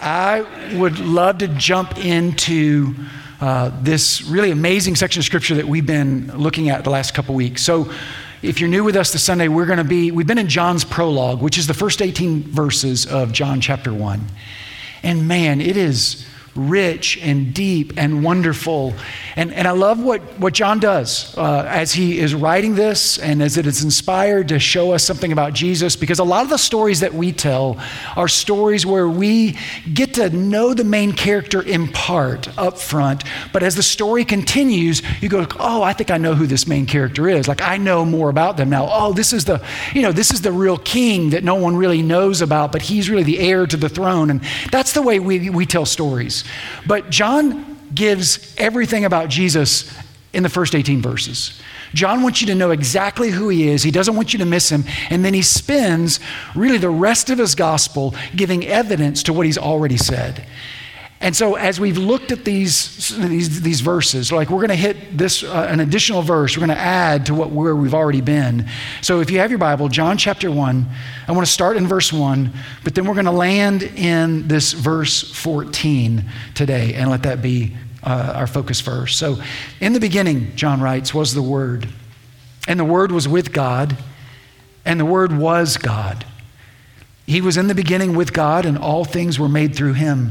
I would love to jump into uh, this really amazing section of scripture that we've been looking at the last couple weeks. So, if you're new with us this Sunday, we're going to be, we've been in John's prologue, which is the first 18 verses of John chapter 1. And man, it is rich and deep and wonderful. And, and I love what, what John does uh, as he is writing this and as it is inspired to show us something about Jesus, because a lot of the stories that we tell are stories where we get to know the main character in part up front, but as the story continues, you go, oh, I think I know who this main character is. Like I know more about them now. Oh, this is the, you know, this is the real king that no one really knows about, but he's really the heir to the throne. And that's the way we, we tell stories. But John gives everything about Jesus in the first 18 verses. John wants you to know exactly who he is. He doesn't want you to miss him. And then he spends really the rest of his gospel giving evidence to what he's already said. And so, as we've looked at these, these, these verses, like we're going to hit this, uh, an additional verse, we're going to add to what, where we've already been. So, if you have your Bible, John chapter 1, I want to start in verse 1, but then we're going to land in this verse 14 today and let that be uh, our focus first. So, in the beginning, John writes, was the Word, and the Word was with God, and the Word was God. He was in the beginning with God, and all things were made through him.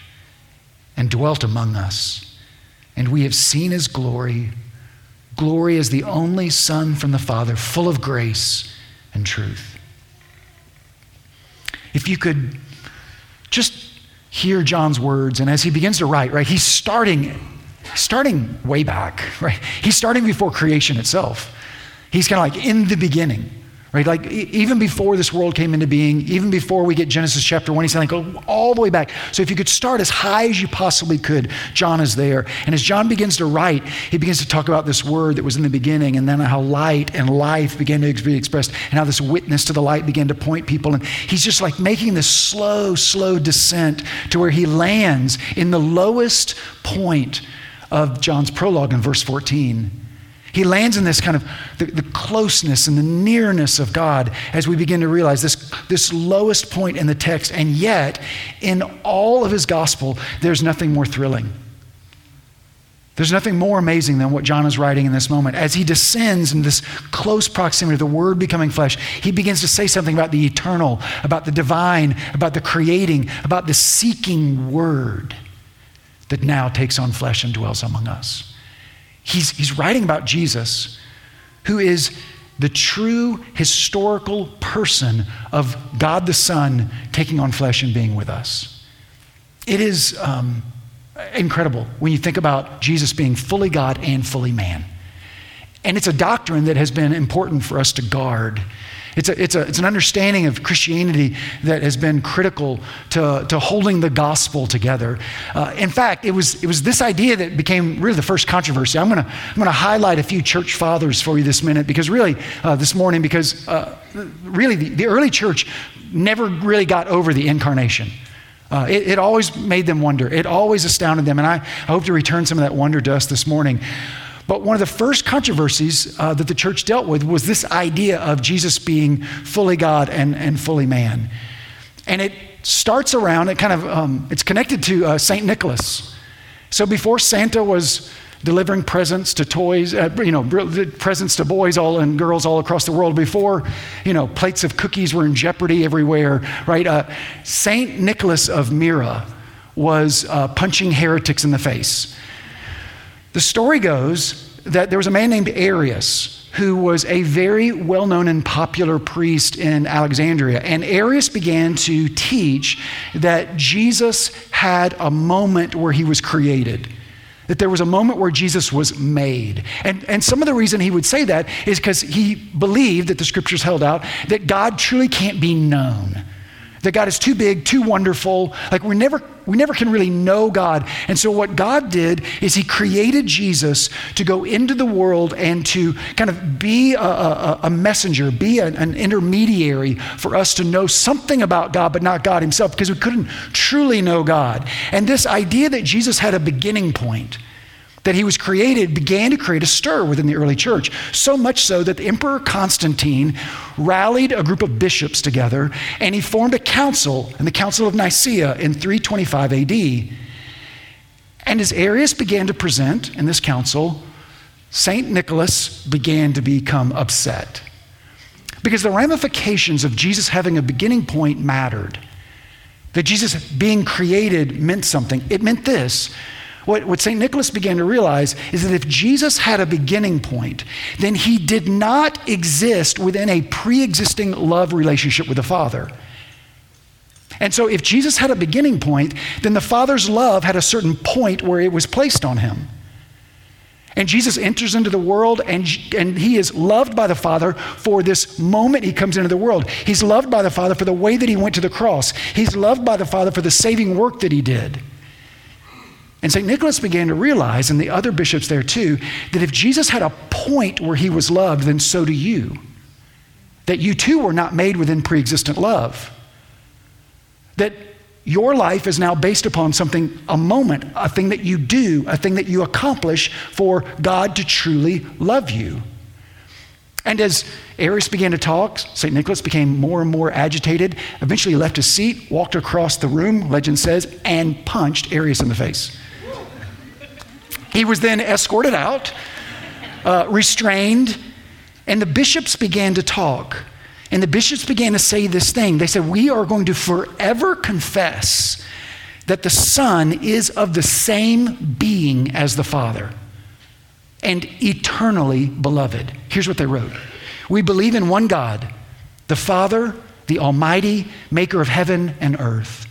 and dwelt among us. And we have seen his glory. Glory as the only Son from the Father, full of grace and truth. If you could just hear John's words, and as he begins to write, right, he's starting, starting way back, right? He's starting before creation itself. He's kind of like in the beginning. Right? Like even before this world came into being, even before we get Genesis chapter 1, he's saying, go all the way back. So if you could start as high as you possibly could, John is there. And as John begins to write, he begins to talk about this word that was in the beginning and then how light and life began to be expressed and how this witness to the light began to point people. And he's just like making this slow, slow descent to where he lands in the lowest point of John's prologue in verse 14. He lands in this kind of the, the, closeness and the nearness of God as we begin to realize this, this lowest point in the text. And yet, in all of his gospel, there's nothing more thrilling. There's nothing more amazing than what John is writing in this moment. As he descends in this close proximity, the Word becoming flesh, he begins to say something about the eternal, about the divine, about the creating, about the seeking Word that now takes on flesh and dwells among us. He's, he's writing about Jesus, who is the true historical person of God the Son taking on flesh and being with us. It is um, incredible when you think about Jesus being fully God and fully man. And it's a doctrine that has been important for us to guard it's, a, it's, a, it's an understanding of Christianity that has been critical to, to holding the gospel together. Uh, in fact, it was, it was this idea that became really the first controversy. I'm going to I'm gonna highlight a few church fathers for you this minute because really, uh, this morning, because uh, really the, the, early church never really got over the incarnation. Uh, it, it always made them wonder. It always astounded them. And I, I hope to return some of that wonder to us this morning. But one of the first controversies uh, that the church dealt with was this idea of Jesus being fully God and, and fully man. And it starts around, it kind of, um, it's connected to uh, St. Nicholas. So before Santa was delivering presents to toys, uh, you know, presents to boys all and girls all across the world before, you know, plates of cookies were in jeopardy everywhere, right? Uh, Saint Nicholas of Myra was uh, punching heretics in the face. The story goes that there was a man named Arius who was a very well known and popular priest in Alexandria. And Arius began to teach that Jesus had a moment where he was created. That there was a moment where Jesus was made. And, and some of the reason he would say that is because he believed that the scriptures held out that God truly can't be known that God is too big, too wonderful. Like we never, we never can really know God. And so what God did is He created Jesus to go into the world and to kind of be a, a, a messenger, be an, an intermediary for us to know something about God, but not God Himself, because we couldn't truly know God. And this idea that Jesus had a beginning point that he was created began to create a stir within the early church. So much so that the Emperor Constantine rallied a group of bishops together and he formed a council in the Council of Nicaea in 325 AD. And as Arius began to present in this council, St. Nicholas began to become upset. Because the ramifications of Jesus having a beginning point mattered. That Jesus being created meant something. It meant this what, what St. Nicholas began to realize is that if Jesus had a beginning point, then he did not exist within a pre existing love relationship with the Father. And so, if Jesus had a beginning point, then the Father's love had a certain point where it was placed on him. And Jesus enters into the world and, and he is loved by the Father for this moment he comes into the world. He's loved by the Father for the way that he went to the cross. He's loved by the Father for the saving work that he did. And St. Nicholas began to realize, and the other bishops there too, that if Jesus had a point where he was loved, then so do you. That you too were not made within pre existent love. That your life is now based upon something, a moment, a thing that you do, a thing that you accomplish for God to truly love you. And as Arius began to talk, St. Nicholas became more and more agitated, eventually left his seat, walked across the room, legend says, and punched Arius in the face. He was then escorted out, uh, restrained, and the bishops began to talk. And the bishops began to say this thing. They said, We are going to forever confess that the Son is of the same being as the Father and eternally beloved. Here's what they wrote We believe in one God, the Father, the Almighty, maker of heaven and earth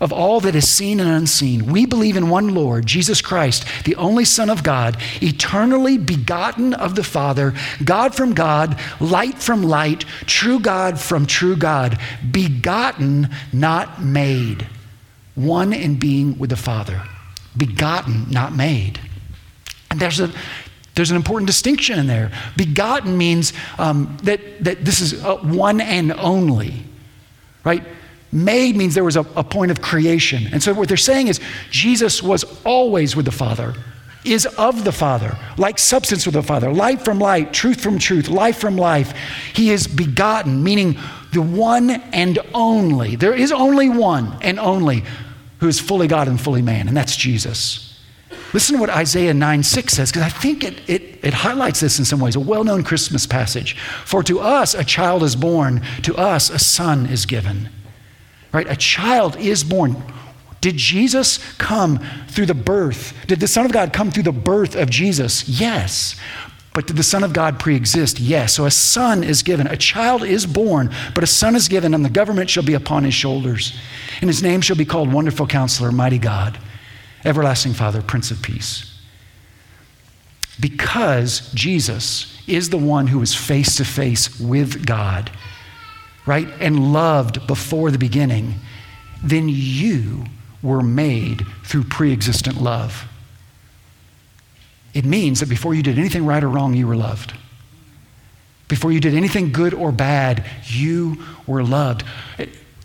of all that is seen and unseen. We believe in one Lord, Jesus Christ, the only Son of God, eternally begotten of the Father, God from God, light from light, true God from true God, begotten, not made, one in being with the Father. Begotten, not made. And there's a there's an important distinction in there. Begotten means um, that, that this is one and only, right? Made means there was a, a point of creation. And so what they're saying is Jesus was always with the Father, is of the Father, like substance with the Father, light from light, truth from truth, life from life. He is begotten, meaning the one and only. There is only one and only who is fully God and fully man, and that's Jesus. Listen to what Isaiah 9 6 says, because I think it, it, it highlights this in some ways, a well known Christmas passage. For to us a child is born, to us a son is given right? A child is born. Did Jesus come through the birth? Did the Son of God come through the birth of Jesus? Yes. But did the Son of God pre exist? Yes. So a son is given. A child is born, but a son is given, and the government shall be upon his shoulders. And his name shall be called Wonderful Counselor, Mighty God, Everlasting Father, Prince of Peace. Because Jesus is the one who is face to face with God right, and loved before the beginning, then you were made through pre existent love. It means that before you did anything right or wrong, you were loved. Before you did anything good or bad, you were loved.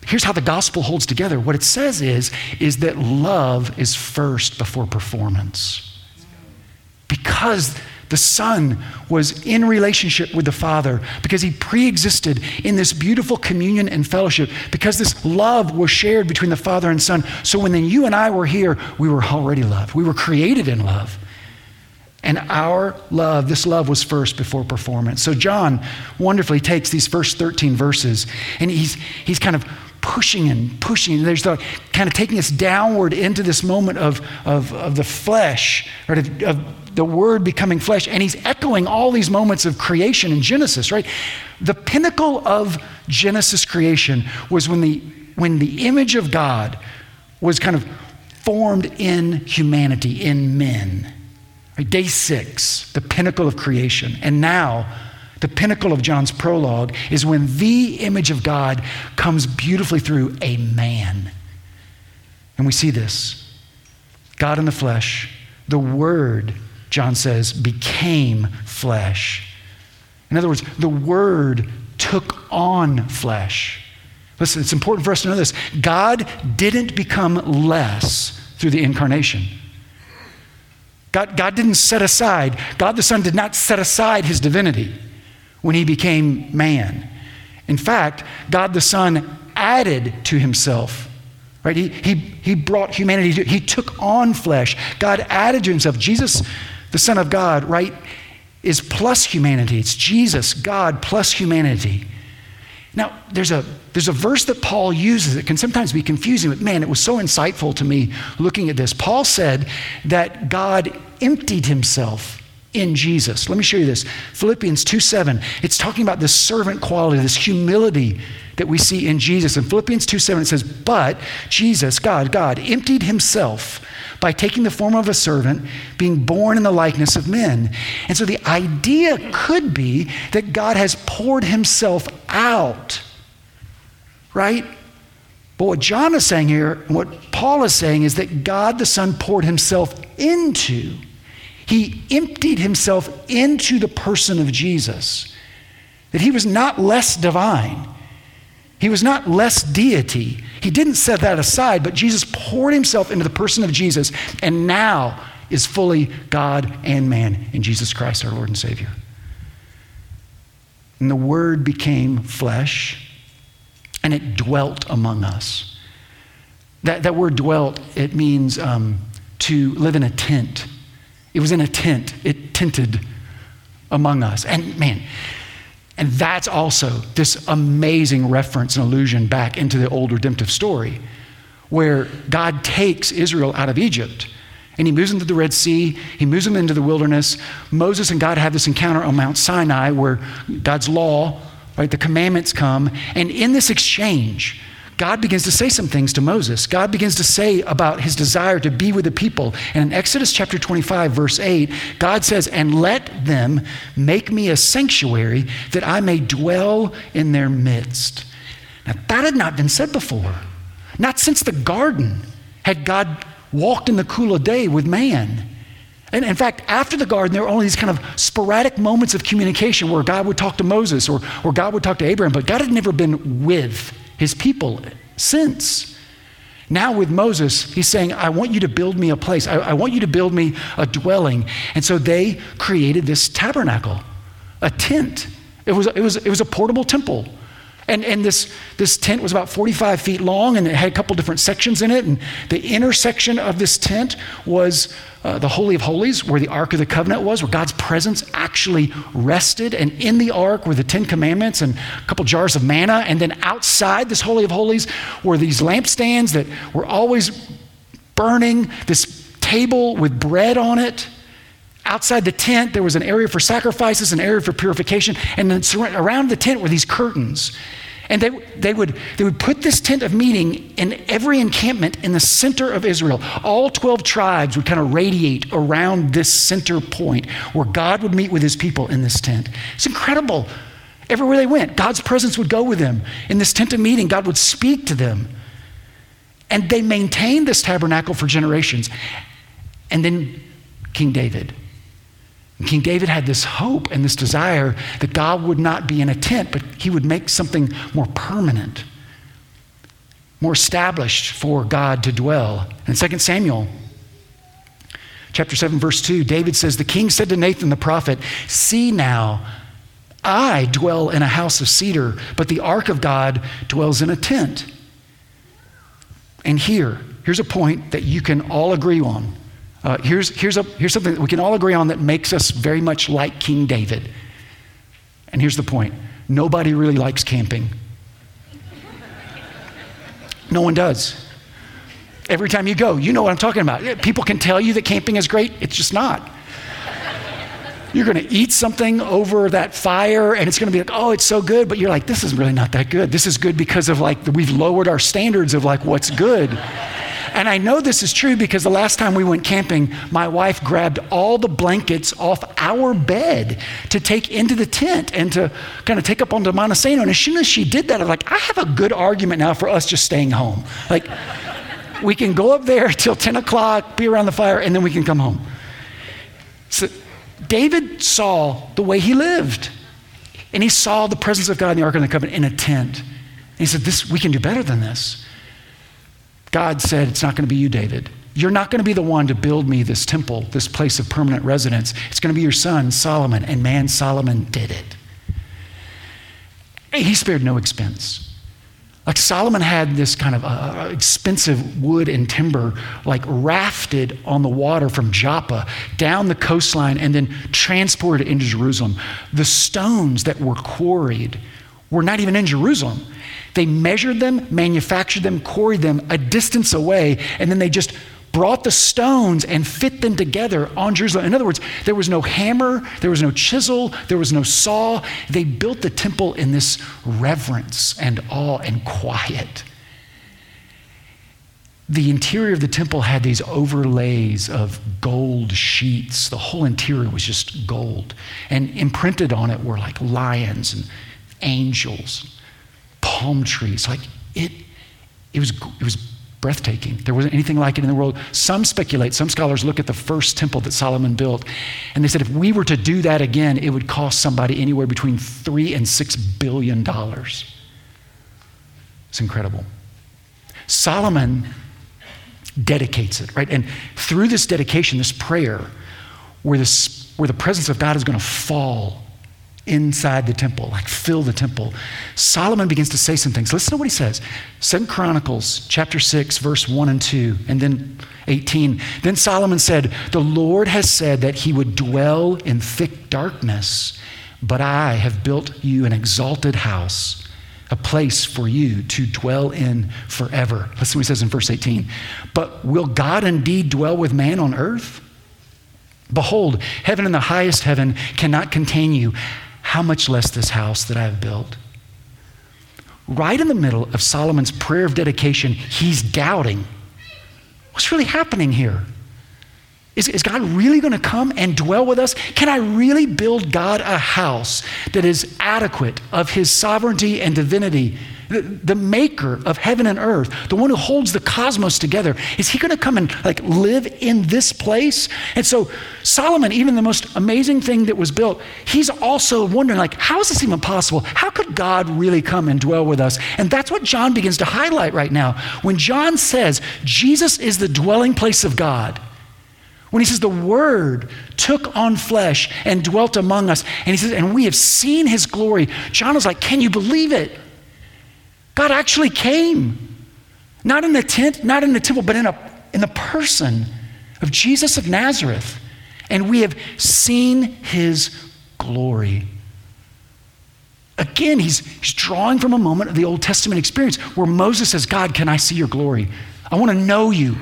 Here's how the gospel holds together. What it says is, is that love is first before performance. Because the Son was in relationship with the Father because he pre existed in this beautiful communion and fellowship, because this love was shared between the Father and Son. So when then you and I were here, we were already loved. We were created in love. And our love, this love was first before performance. So John wonderfully takes these first 13 verses and he's, he's kind of pushing and pushing. There's the kind of taking us downward into this moment of, of, of the flesh, right? Of, of the word becoming flesh. And he's echoing all these moments of creation in Genesis, right? The pinnacle of Genesis creation was when the, when the image of God was kind of formed in humanity, in men. Right? Day six, the pinnacle of creation. And now, the pinnacle of John's prologue is when the image of God comes beautifully through a man. And we see this God in the flesh, the Word, John says, became flesh. In other words, the Word took on flesh. Listen, it's important for us to know this. God didn't become less through the incarnation. God, God didn't set aside, God the Son did not set aside his divinity when he became man. In fact, God the Son added to himself. Right? He, he, he brought humanity, to, he took on flesh. God added to himself. Jesus, the Son of God, right, is plus humanity. It's Jesus, God plus humanity. Now, there's a, there's a verse that Paul uses that can sometimes be confusing, but man, it was so insightful to me looking at this. Paul said that God emptied himself in Jesus. Let me show you this. Philippians 2 7. It's talking about this servant quality, this humility that we see in Jesus. In Philippians 2 7, it says, But Jesus, God, God, emptied himself by taking the form of a servant, being born in the likeness of men. And so the idea could be that God has poured himself out, right? But what John is saying here, and what Paul is saying, is that God the Son poured himself into he emptied himself into the person of Jesus. That he was not less divine. He was not less deity. He didn't set that aside, but Jesus poured himself into the person of Jesus and now is fully God and man in Jesus Christ, our Lord and Savior. And the Word became flesh and it dwelt among us. That, that word dwelt, it means um, to live in a tent it was in a tent, it tented among us. And man, and that's also this amazing reference and allusion back into the old redemptive story where God takes Israel out of Egypt and he moves them to the Red Sea, he moves them into the wilderness. Moses and God have this encounter on Mount Sinai where God's law, right, the commandments come. And in this exchange, God begins to say some things to Moses. God begins to say about his desire to be with the people. And in Exodus chapter 25, verse 8, God says, And let them make me a sanctuary that I may dwell in their midst. Now, that had not been said before. Not since the garden had God walked in the cool of day with man. And in fact, after the garden, there were only these kind of sporadic moments of communication where God would talk to Moses or, or God would talk to Abraham, but God had never been with his people since. Now, with Moses, he's saying, I want you to build me a place. I, I, want you to build me a dwelling. And so they created this tabernacle, a tent. It was, it was, it was a portable temple. And, and this, this tent was about 45 feet long and it had a couple different sections in it. And the inner section of this tent was uh, the Holy of Holies, where the Ark of the Covenant was, where God's presence actually rested. And in the Ark were the Ten Commandments and a couple jars of manna. And then outside this Holy of Holies were these lampstands that were always burning, this table with bread on it. Outside the tent, there was an area for sacrifices, an area for purification, and then around the tent were these curtains. And they, they, would, they would put this tent of meeting in every encampment in the center of Israel. All 12 tribes would kind of radiate around this center point where God would meet with his people in this tent. It's incredible. Everywhere they went, God's presence would go with them. In this tent of meeting, God would speak to them. And they maintained this tabernacle for generations. And then King David King David had this hope and this desire that God would not be in a tent, but he would make something more permanent, more established for God to dwell. In 2 Samuel chapter 7 verse 2, David says, "The king said to Nathan the prophet, "See now, I dwell in a house of cedar, but the ark of God dwells in a tent." And here, here's a point that you can all agree on. Uh, here's, here's, a, here's something that we can all agree on that makes us very much like King David. And here's the point nobody really likes camping. No one does. Every time you go, you know what I'm talking about. People can tell you that camping is great, it's just not. You're going to eat something over that fire and it's going to be like, oh, it's so good. But you're like, this is really not that good. This is good because of like, we've lowered our standards of like what's good. And I know this is true because the last time we went camping, my wife grabbed all the blankets off our bed to take into the tent and to kind of take up onto Montesano. And as soon as she did that, I'm like, I have a good argument now for us just staying home. Like, we can go up there till 10 o'clock, be around the fire, and then we can come home. So David saw the way he lived. And he saw the presence of God in the Ark of the Covenant in a tent. And he said, this, We can do better than this. God said, It's not going to be you, David. You're not going to be the one to build me this temple, this place of permanent residence. It's going to be your son, Solomon. And man, Solomon did it. He spared no expense. Like Solomon had this kind of uh, expensive wood and timber, like rafted on the water from Joppa down the coastline and then transported into Jerusalem. The stones that were quarried were not even in Jerusalem. They measured them, manufactured them, quarried them a distance away, and then they just brought the stones and fit them together on Jerusalem. In other words, there was no hammer, there was no chisel, there was no saw. They built the temple in this reverence and awe and quiet. The interior of the temple had these overlays of gold sheets. The whole interior was just gold. And imprinted on it were like lions and angels, palm trees. Like it, it was, it was breathtaking. There wasn't anything like it in the world. Some speculate, some scholars look at the first temple that Solomon built, and they said if we were to do that again, it would cost somebody anywhere between three and six billion dollars. It's incredible. Solomon dedicates it, right? And through this dedication, this prayer, where, this, where the presence of God is going to fall inside the temple, like fill the temple. Solomon begins to say some things. Listen to what he says. Second Chronicles chapter 6, verse 1 and 2, and then 18. Then Solomon said, The Lord has said that he would dwell in thick darkness, but I have built you an exalted house, a place for you to dwell in forever. Listen to what he says in verse 18. But will God indeed dwell with man on earth? Behold, heaven and the highest heaven cannot contain you how much less this house that I have built? Right in the middle of Solomon's prayer of dedication, he's doubting. What's really happening here? Is, is God really going to come and dwell with us? Can I really build God a house that is adequate of his sovereignty and divinity the, maker of heaven and earth, the one who holds the cosmos together, is he going to come and like live in this place? And so Solomon, even the most amazing thing that was built, he's also wondering like, how is this even possible? How could God really come and dwell with us? And that's what John begins to highlight right now. When John says Jesus is the dwelling place of God, when he says the word took on flesh and dwelt among us, and he says, and we have seen his glory, John is like, can you believe it? God actually came. Not in a tent, not in a temple, but in, a, in the person of Jesus of Nazareth. And we have seen his glory. Again, he's, he's drawing from a moment of the Old Testament experience where Moses says, God, can I see your glory? I want to know you.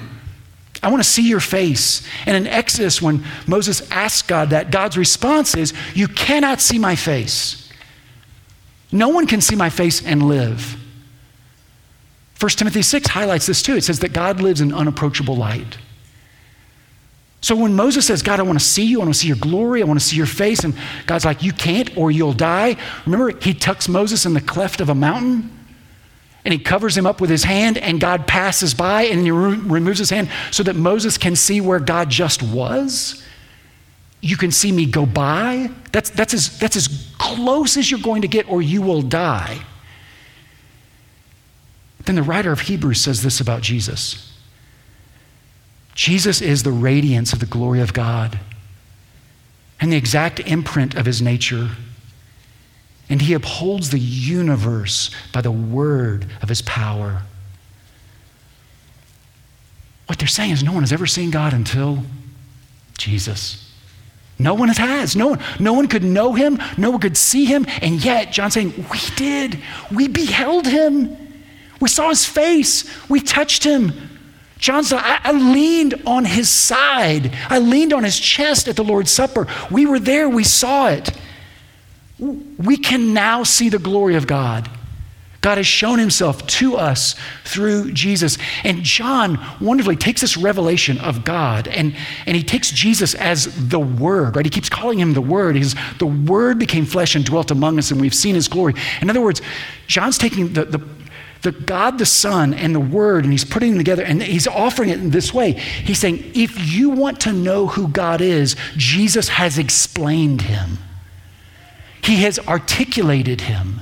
I want to see your face. And in Exodus, when Moses asks God that, God's response is, You cannot see my face. No one can see my face and live. 1 Timothy 6 highlights this too. It says that God lives in unapproachable light. So when Moses says, God, I want to see you, I want to see your glory, I want to see your face, and God's like, You can't or you'll die. Remember, he tucks Moses in the cleft of a mountain and he covers him up with his hand, and God passes by and he re- removes his hand so that Moses can see where God just was. You can see me go by. That's, that's, as, that's as close as you're going to get, or you will die. Then the writer of Hebrews says this about Jesus Jesus is the radiance of the glory of God and the exact imprint of his nature. And he upholds the universe by the word of his power. What they're saying is no one has ever seen God until Jesus. No one has. No one, no one could know him. No one could see him. And yet, John's saying, we did. We beheld him. We saw his face. We touched him. John said, I, I, leaned on his side. I leaned on his chest at the Lord's Supper. We were there. We saw it. We can now see the glory of God. God has shown himself to us through Jesus. And John wonderfully takes this revelation of God and, and he takes Jesus as the Word, right? He keeps calling him the Word. He's the Word became flesh and dwelt among us, and we've seen his glory. In other words, John's taking the, the, the God the Son and the Word, and he's putting them together, and he's offering it in this way. He's saying, if you want to know who God is, Jesus has explained him. He has articulated him.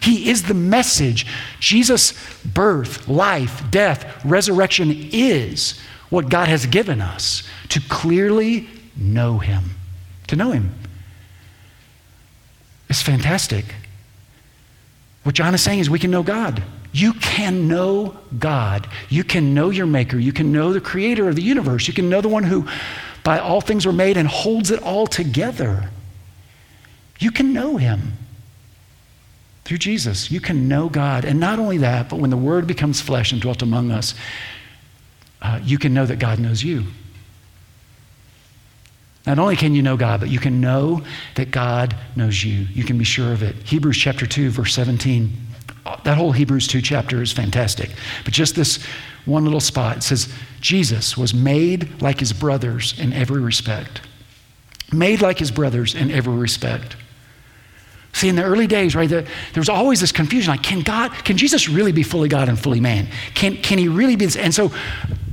He is the message. Jesus' birth, life, death, resurrection is what God has given us to clearly know Him. To know Him. It's fantastic. What John is saying is we can know God. You can know God. You can know your Maker. You can know the Creator of the universe. You can know the one who, by all things, were made and holds it all together. You can know Him through Jesus. You can know God. And not only that, but when the Word becomes flesh and dwelt among us, uh, you can know that God knows you. Not only can you know God, but you can know that God knows you. You can be sure of it. Hebrews chapter 2, verse 17. Uh, that whole Hebrews 2 chapter is fantastic. But just this one little spot it says, Jesus was made like his brothers in every respect. Made like his brothers in every respect. See, in the early days, right, the, there was always this confusion like, can God, can Jesus really be fully God and fully man? Can, can he really be this? And so,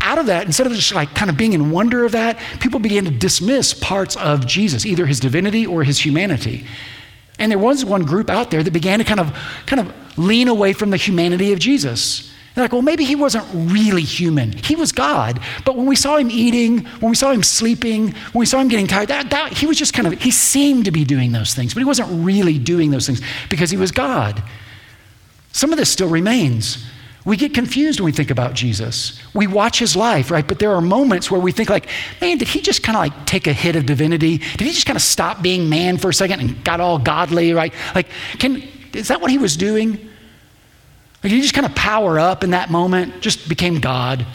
out of that, instead of just like kind of being in wonder of that, people began to dismiss parts of Jesus, either his divinity or his humanity. And there was one group out there that began to kind of, kind of lean away from the humanity of Jesus. They're like, well, maybe he wasn't really human. He was God. But when we saw him eating, when we saw him sleeping, when we saw him getting tired, that, that, he was just kind of, he seemed to be doing those things, but he wasn't really doing those things because he was God. Some of this still remains. We get confused when we think about Jesus. We watch his life, right? But there are moments where we think like, man, did he just kind of like take a hit of divinity? Did he just kind of stop being man for a second and got all godly, right? Like, can, is that what he was doing? Like he just kind of power up in that moment, just became God.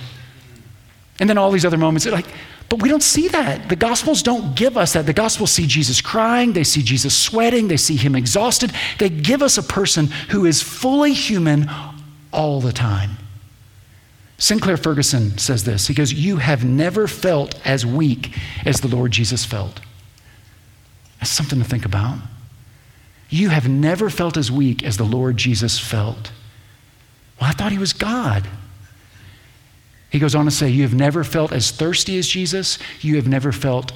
And then all these other moments, like, but we don't see that. The Gospels don't give us that. The Gospels see Jesus crying, they see Jesus sweating, they see him exhausted. They give us a person who is fully human all the time. Sinclair Ferguson says this. He goes, You have never felt as weak as the Lord Jesus felt. That's something to think about. You have never felt as weak as the Lord Jesus felt. Well, I thought he was God. He goes on to say, You have never felt as thirsty as Jesus. You have never felt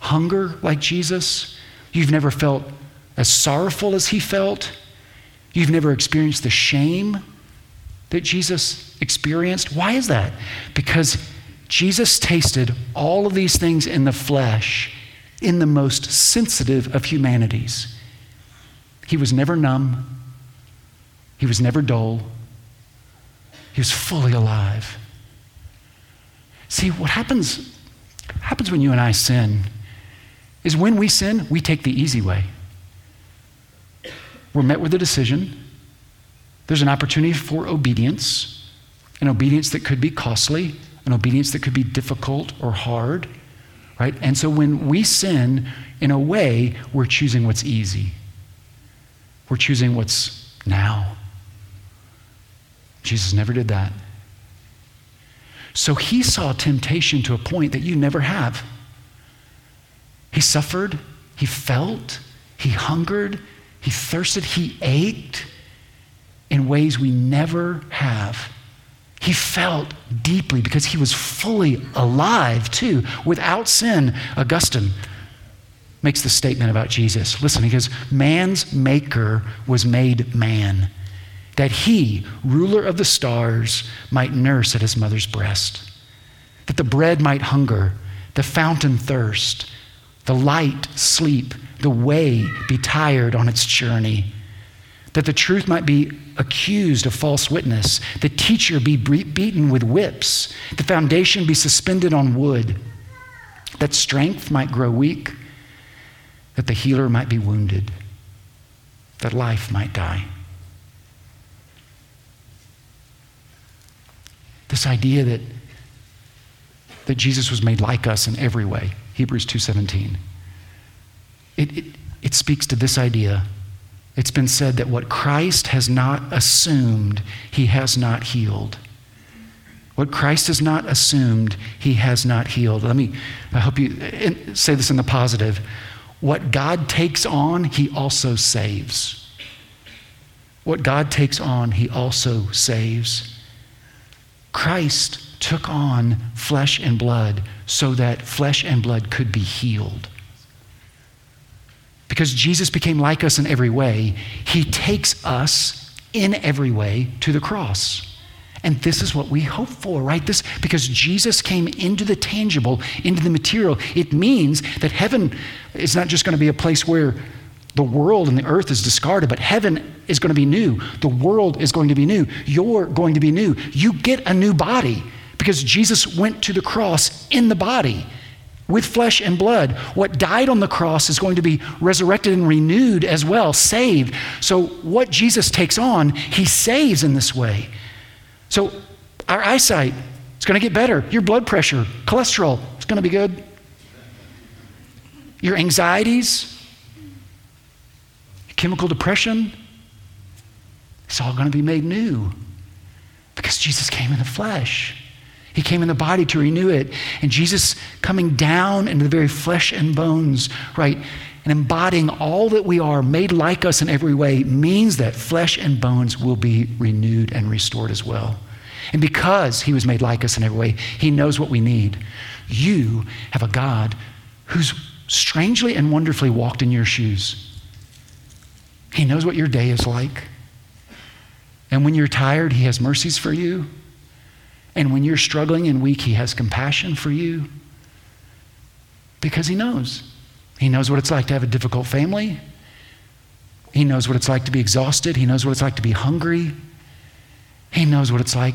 hunger like Jesus. You've never felt as sorrowful as he felt. You've never experienced the shame that Jesus experienced. Why is that? Because Jesus tasted all of these things in the flesh in the most sensitive of humanities. He was never numb, he was never dull, he was fully alive. See, what happens, happens when you and I sin is when we sin, we take the easy way. We're met with a decision. There's an opportunity for obedience, an obedience that could be costly, an obedience that could be difficult or hard, right? And so when we sin, in a way, we're choosing what's easy. We're choosing what's now. Jesus never did that. So he saw temptation to a point that you never have. He suffered, he felt, he hungered, he thirsted, he ached in ways we never have. He felt deeply because he was fully alive too, without sin. Augustine makes the statement about Jesus. Listen, he goes, Man's maker was made man that he, ruler of the stars, might nurse at his mother's breast, that the bread might hunger, the fountain thirst, the light sleep, the way be tired on its journey, that the truth might be accused of false witness, the teacher be beaten with whips, the foundation be suspended on wood, that strength might grow weak, that the healer might be wounded, that life might die. This idea that, that Jesus was made like us in every way. Hebrews 2.17. It, it, it speaks to this idea. It's been said that what Christ has not assumed, he has not healed. What Christ has not assumed, he has not healed. Let me, I hope you eh, say this in the positive. What God takes on, he also saves. What God takes on, he also saves. Christ took on flesh and blood so that flesh and blood could be healed. Because Jesus became like us in every way, he takes us in every way to the cross. And this is what we hope for, right? This because Jesus came into the tangible, into the material. It means that heaven is not just going to be a place where the world and the earth is discarded, but heaven is going to be new. The world is going to be new. You're going to be new. You get a new body because Jesus went to the cross in the body with flesh and blood. What died on the cross is going to be resurrected and renewed as well, saved. So, what Jesus takes on, he saves in this way. So, our eyesight is going to get better. Your blood pressure, cholesterol, is going to be good. Your anxieties, chemical depression, it's all going to be made new because Jesus came in the flesh. He came in the body to renew it. And Jesus coming down into the very flesh and bones, right, and embodying all that we are, made like us in every way, means that flesh and bones will be renewed and restored as well. And because he was made like us in every way, he knows what we need. You have a God who's strangely and wonderfully walked in your shoes. He knows what your day is like. And when you're tired, he has mercies for you. And when you're struggling and weak, he has compassion for you because he knows. He knows what it's like to have a difficult family. He knows what it's like to be exhausted. He knows what it's like to be hungry. He knows what it's like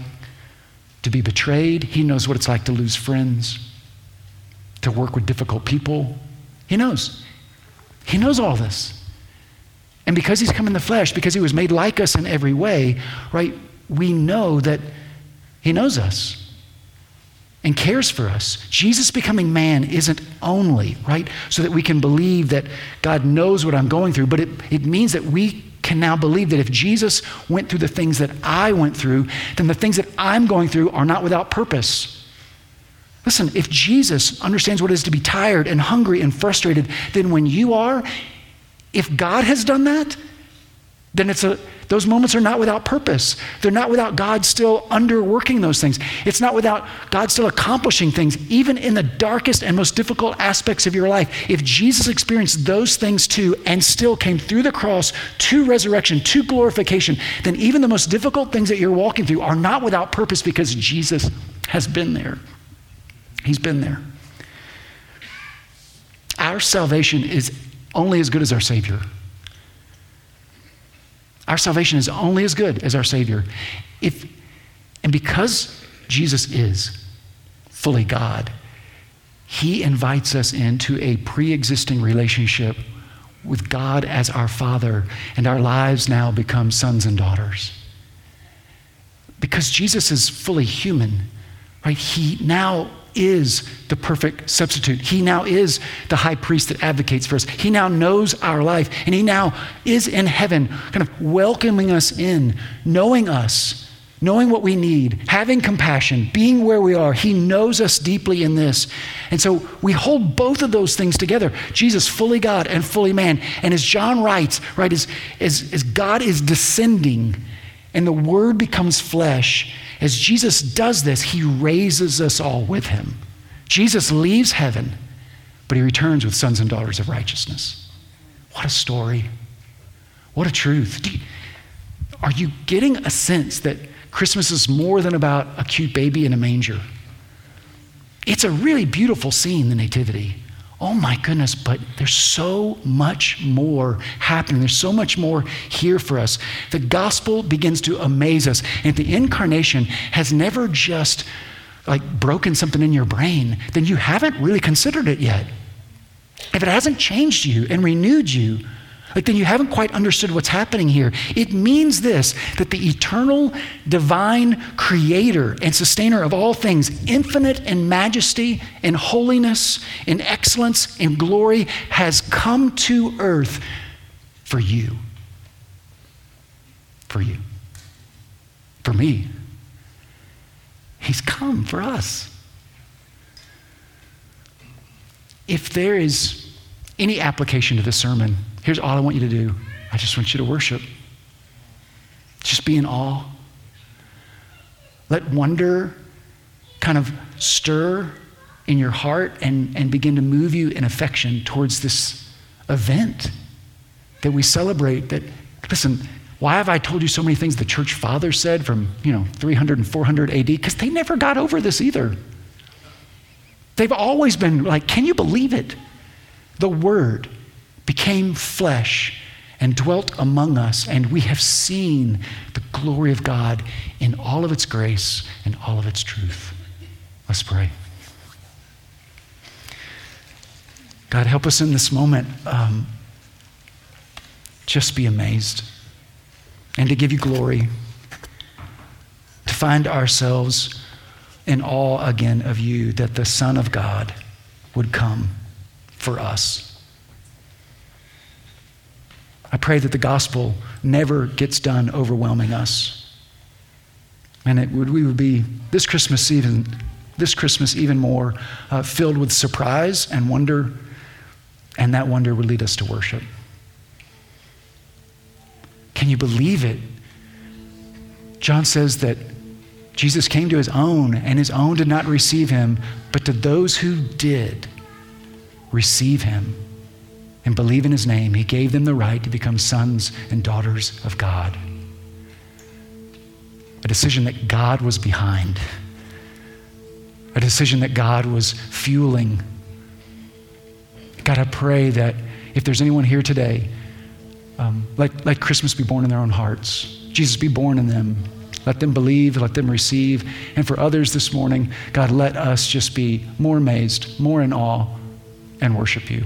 to be betrayed. He knows what it's like to lose friends, to work with difficult people. He knows. He knows all this. And because he's come in the flesh, because he was made like us in every way, right, we know that he knows us and cares for us. Jesus becoming man isn't only, right, so that we can believe that God knows what I'm going through, but it, it means that we can now believe that if Jesus went through the things that I went through, then the things that I'm going through are not without purpose. Listen, if Jesus understands what it is to be tired and hungry and frustrated, then when you are, if God has done that, then it's a those moments are not without purpose. They're not without God still underworking those things. It's not without God still accomplishing things, even in the darkest and most difficult aspects of your life. If Jesus experienced those things too and still came through the cross to resurrection, to glorification, then even the most difficult things that you're walking through are not without purpose because Jesus has been there. He's been there. Our salvation is only as good as our Savior. Our salvation is only as good as our Savior. If, and because Jesus is fully God, He invites us into a pre existing relationship with God as our Father, and our lives now become sons and daughters. Because Jesus is fully human, right? He now is the perfect substitute. He now is the high priest that advocates for us. He now knows our life, and He now is in heaven, kind of welcoming us in, knowing us, knowing what we need, having compassion, being where we are. He knows us deeply in this. And so we hold both of those things together Jesus, fully God and fully man. And as John writes, right, as, as, as God is descending and the Word becomes flesh, as Jesus does this, he raises us all with him. Jesus leaves heaven, but he returns with sons and daughters of righteousness. What a story. What a truth. You, are you getting a sense that Christmas is more than about a cute baby in a manger? It's a really beautiful scene, the Nativity. Oh my goodness, but there's so much more happening. There's so much more here for us. The gospel begins to amaze us. And the incarnation has never just like broken something in your brain, then you haven't really considered it yet. If it hasn't changed you and renewed you, like then you haven't quite understood what's happening here. It means this that the eternal, divine creator and sustainer of all things, infinite in majesty and holiness and excellence and glory, has come to earth for you. For you. For me. He's come for us. If there is any application to this sermon, here's all I want you to do I just want you to worship. Just be in awe. Let wonder kind of stir in your heart and, and begin to move you in affection towards this event that we celebrate. That, listen, why have I told you so many things the church fathers said from, you know, 300 and 400 AD? Because they never got over this either. They've always been like, can you believe it? The Word became flesh and dwelt among us, and we have seen the glory of God in all of its grace and all of its truth. Let's pray. God, help us in this moment. Um, just be amazed and to give you glory, to find ourselves in awe again of you that the Son of God would come for us. I pray that the gospel never gets done overwhelming us. And it would, we would be this Christmas even, this Christmas even more uh, filled with surprise and wonder, and that wonder would lead us to worship. Can you believe it? John says that Jesus came to his own, and his own did not receive him, but to those who did receive him and believe in his name, he gave them the right to become sons and daughters of God. A decision that God was behind, a decision that God was fueling. God, I pray that if there's anyone here today, um, let, let Christmas be born in their own hearts. Jesus be born in them. Let them believe, let them receive. And for others this morning, God, let us just be more amazed, more in awe, and worship you.